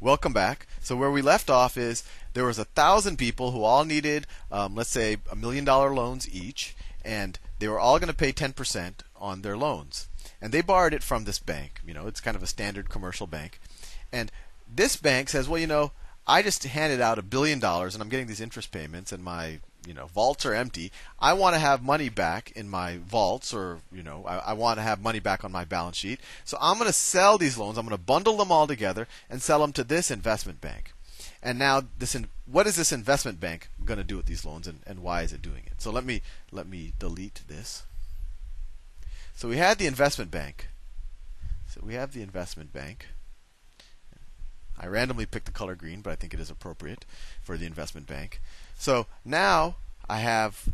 Welcome back. So where we left off is there was a thousand people who all needed, um, let's say, a million dollar loans each, and they were all going to pay 10% on their loans. And they borrowed it from this bank. You know, it's kind of a standard commercial bank. And this bank says, well, you know, I just handed out a billion dollars and I'm getting these interest payments and my you know vaults are empty. I want to have money back in my vaults, or you know, I, I want to have money back on my balance sheet. So I'm going to sell these loans. I'm going to bundle them all together and sell them to this investment bank. And now, this in, what is this investment bank going to do with these loans, and, and why is it doing it? So let me let me delete this. So we had the investment bank. So we have the investment bank. I randomly picked the color green, but I think it is appropriate for the investment bank. So now I have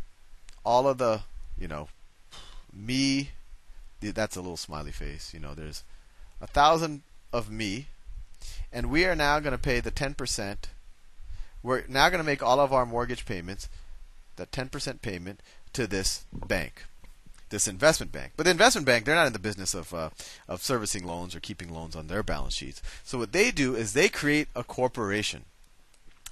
all of the, you know, me. That's a little smiley face. You know, there's a thousand of me, and we are now going to pay the 10%. We're now going to make all of our mortgage payments, that 10% payment, to this bank this investment bank. But the investment bank, they're not in the business of uh, of servicing loans or keeping loans on their balance sheets. So what they do is they create a corporation.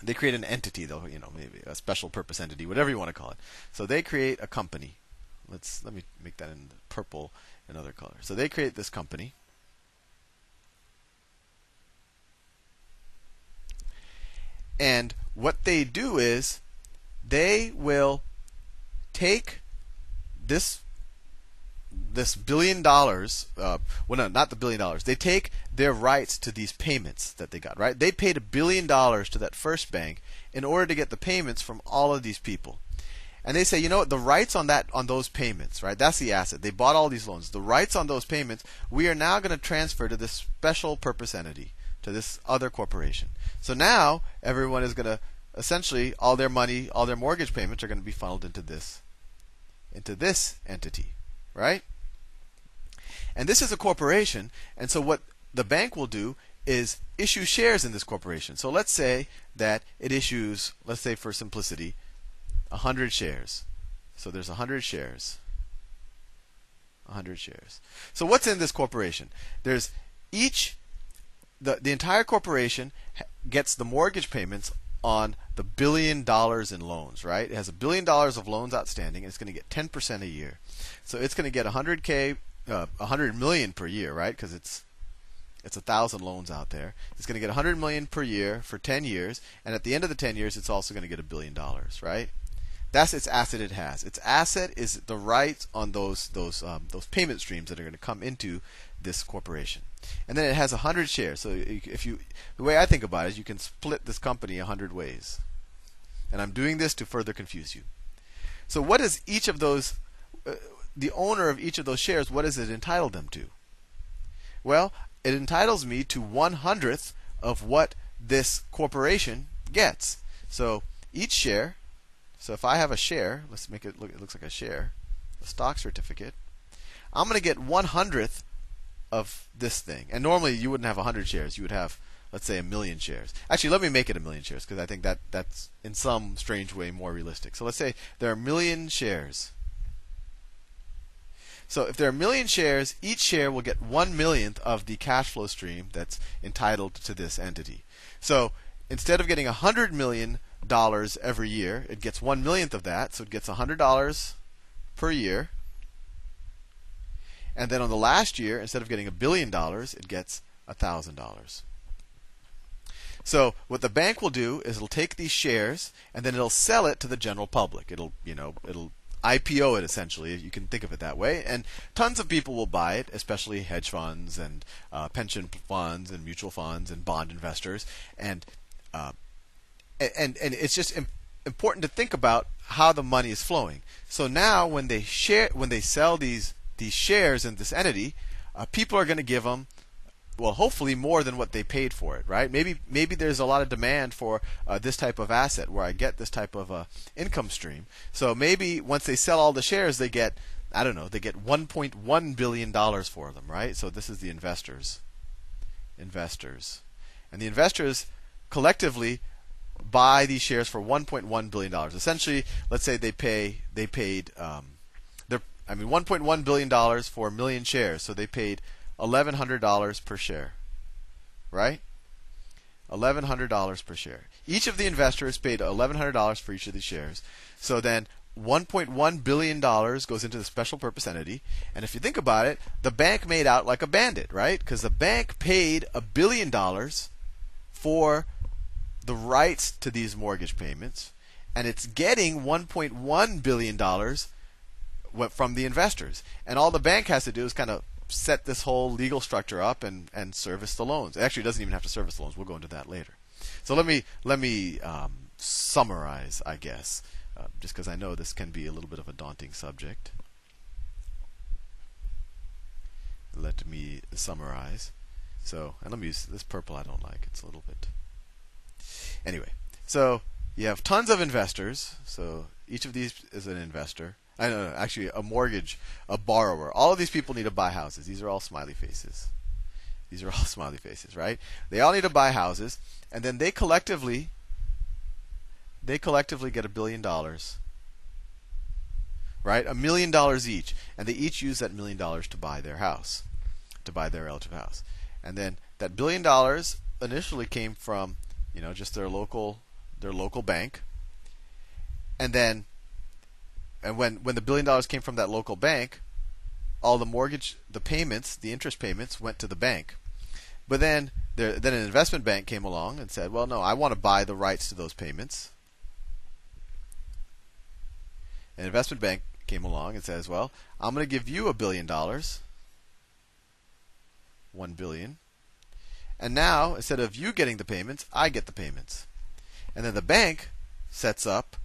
They create an entity, though, you know, maybe a special purpose entity, whatever you want to call it. So they create a company. Let's let me make that in purple, another color. So they create this company. And what they do is they will take this this billion dollars, uh, well, no, not the billion dollars. They take their rights to these payments that they got, right? They paid a billion dollars to that first bank in order to get the payments from all of these people. And they say, you know what, the rights on that on those payments, right? That's the asset. They bought all these loans. The rights on those payments, we are now going to transfer to this special purpose entity, to this other corporation. So now everyone is going to essentially all their money, all their mortgage payments are going to be funneled into this into this entity, right? And this is a corporation, and so what the bank will do is issue shares in this corporation. So let's say that it issues, let's say for simplicity, 100 shares. So there's 100 shares. 100 shares. So what's in this corporation? There's each the the entire corporation gets the mortgage payments on the billion dollars in loans, right? It has a billion dollars of loans outstanding and it's going to get 10% a year. So it's going to get 100k uh, 100 million per year, right? Because it's it's a thousand loans out there. It's going to get a 100 million per year for 10 years, and at the end of the 10 years, it's also going to get a billion dollars, right? That's its asset. It has its asset is the rights on those those um, those payment streams that are going to come into this corporation, and then it has 100 shares. So if you the way I think about it is you can split this company 100 ways, and I'm doing this to further confuse you. So what is each of those? Uh, the owner of each of those shares, what does it entitle them to? Well, it entitles me to one hundredth of what this corporation gets. So each share, so if I have a share, let's make it look, it looks like a share, a stock certificate, I'm going to get one hundredth of this thing. And normally you wouldn't have 100 shares, you would have let's say a million shares. Actually, let me make it a million shares because I think that that's in some strange way more realistic. So let's say there are a million shares. So if there are a million shares, each share will get one millionth of the cash flow stream that's entitled to this entity. So instead of getting a hundred million dollars every year, it gets one millionth of that. So it gets a hundred dollars per year. And then on the last year, instead of getting a billion dollars, it gets a thousand dollars. So what the bank will do is it'll take these shares and then it'll sell it to the general public. It'll you know it'll IPO it essentially. You can think of it that way, and tons of people will buy it, especially hedge funds and uh, pension funds and mutual funds and bond investors, and uh, and and it's just important to think about how the money is flowing. So now, when they share, when they sell these these shares in this entity, uh, people are going to give them well, hopefully more than what they paid for it, right? Maybe maybe there's a lot of demand for uh, this type of asset where I get this type of uh, income stream. So maybe once they sell all the shares, they get I don't know, they get 1.1 billion dollars for them, right? So this is the investors, investors, and the investors collectively buy these shares for 1.1 billion dollars. Essentially, let's say they pay they paid um, I mean 1.1 billion dollars for a million shares, so they paid $1,100 per share. Right? $1,100 per share. Each of the investors paid $1,100 for each of these shares. So then 1.1 billion dollars goes into the special purpose entity, and if you think about it, the bank made out like a bandit, right? Because the bank paid a billion dollars for the rights to these mortgage payments, and it's getting 1.1 billion dollars from the investors. And all the bank has to do is kind of set this whole legal structure up and, and service the loans. Actually, it doesn't even have to service the loans. We'll go into that later. So let me let me um, summarize, I guess uh, just because I know this can be a little bit of a daunting subject. Let me summarize. So, and let me use this purple I don't like. It's a little bit. Anyway, so you have tons of investors. So each of these is an investor. I don't know, actually, a mortgage, a borrower. All of these people need to buy houses. These are all smiley faces. These are all smiley faces, right? They all need to buy houses, and then they collectively they collectively get a billion dollars. Right? A million dollars each. And they each use that million dollars to buy their house, to buy their relative house. And then that billion dollars initially came from, you know, just their local their local bank. And then and when when the billion dollars came from that local bank, all the mortgage the payments, the interest payments went to the bank. But then there, then an investment bank came along and said, "Well, no, I want to buy the rights to those payments." An investment bank came along and says, "Well, I'm going to give you a billion dollars, one billion, and now instead of you getting the payments, I get the payments." And then the bank sets up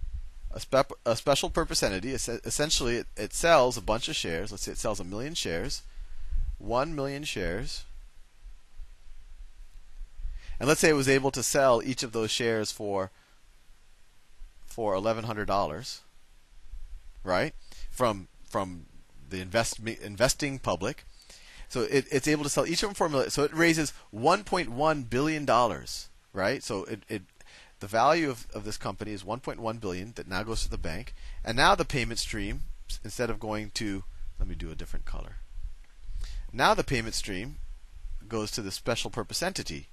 a, spe- a special purpose entity. Essentially, it, it sells a bunch of shares. Let's say it sells a million shares, one million shares. And let's say it was able to sell each of those shares for for eleven hundred dollars right? From from the invest, investing public. So it, it's able to sell each of them for a million. So it raises 1.1 billion dollars, right? So it, it the value of, of this company is 1.1 billion that now goes to the bank, and now the payment stream instead of going to let me do a different color. Now the payment stream goes to the special purpose entity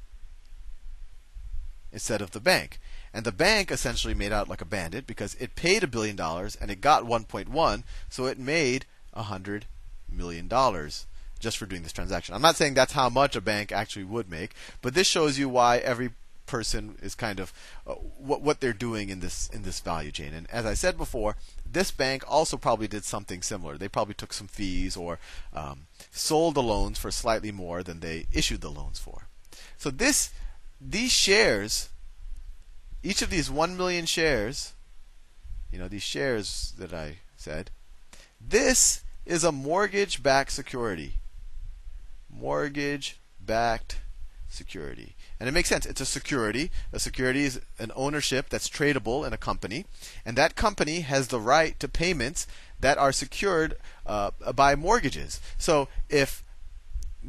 instead of the bank. And the bank essentially made out like a bandit because it paid a billion dollars and it got 1.1, so it made a hundred million dollars just for doing this transaction. I'm not saying that's how much a bank actually would make, but this shows you why every person is kind of uh, what what they're doing in this in this value chain. And as I said before, this bank also probably did something similar. They probably took some fees or um, sold the loans for slightly more than they issued the loans for. So this these shares each of these 1 million shares, you know, these shares that I said, this is a mortgage backed security. Mortgage backed security. And it makes sense. It's a security. A security is an ownership that's tradable in a company. And that company has the right to payments that are secured uh, by mortgages. So if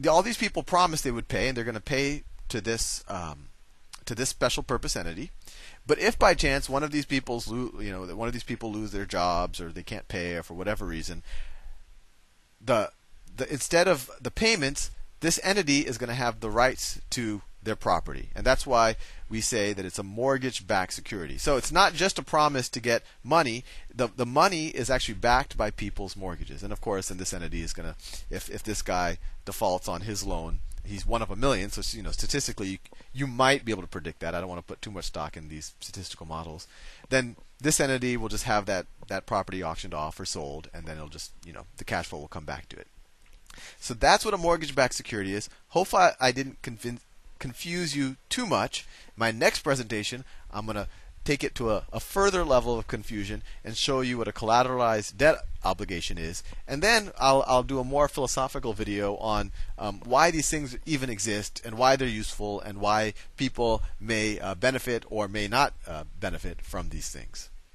all these people promise they would pay, and they're going to pay to this um, to this special purpose entity, but if by chance one of these people's you know one of these people lose their jobs or they can't pay or for whatever reason, the the instead of the payments, this entity is going to have the rights to their property. And that's why we say that it's a mortgage backed security. So it's not just a promise to get money. The, the money is actually backed by people's mortgages. And of course, then this entity is going to, if, if this guy defaults on his loan, he's one of a million. So you know, statistically, you, you might be able to predict that. I don't want to put too much stock in these statistical models. Then this entity will just have that that property auctioned off or sold, and then it'll just you know the cash flow will come back to it. So that's what a mortgage-backed security is. Hopefully, I didn't convince, confuse you too much. My next presentation, I'm going to take it to a, a, further level of confusion and show you what a collateralized debt obligation is. And then I'll, I'll do a more philosophical video on um, why these things even exist and why they're useful and why people may uh, benefit or may not uh, benefit from these things.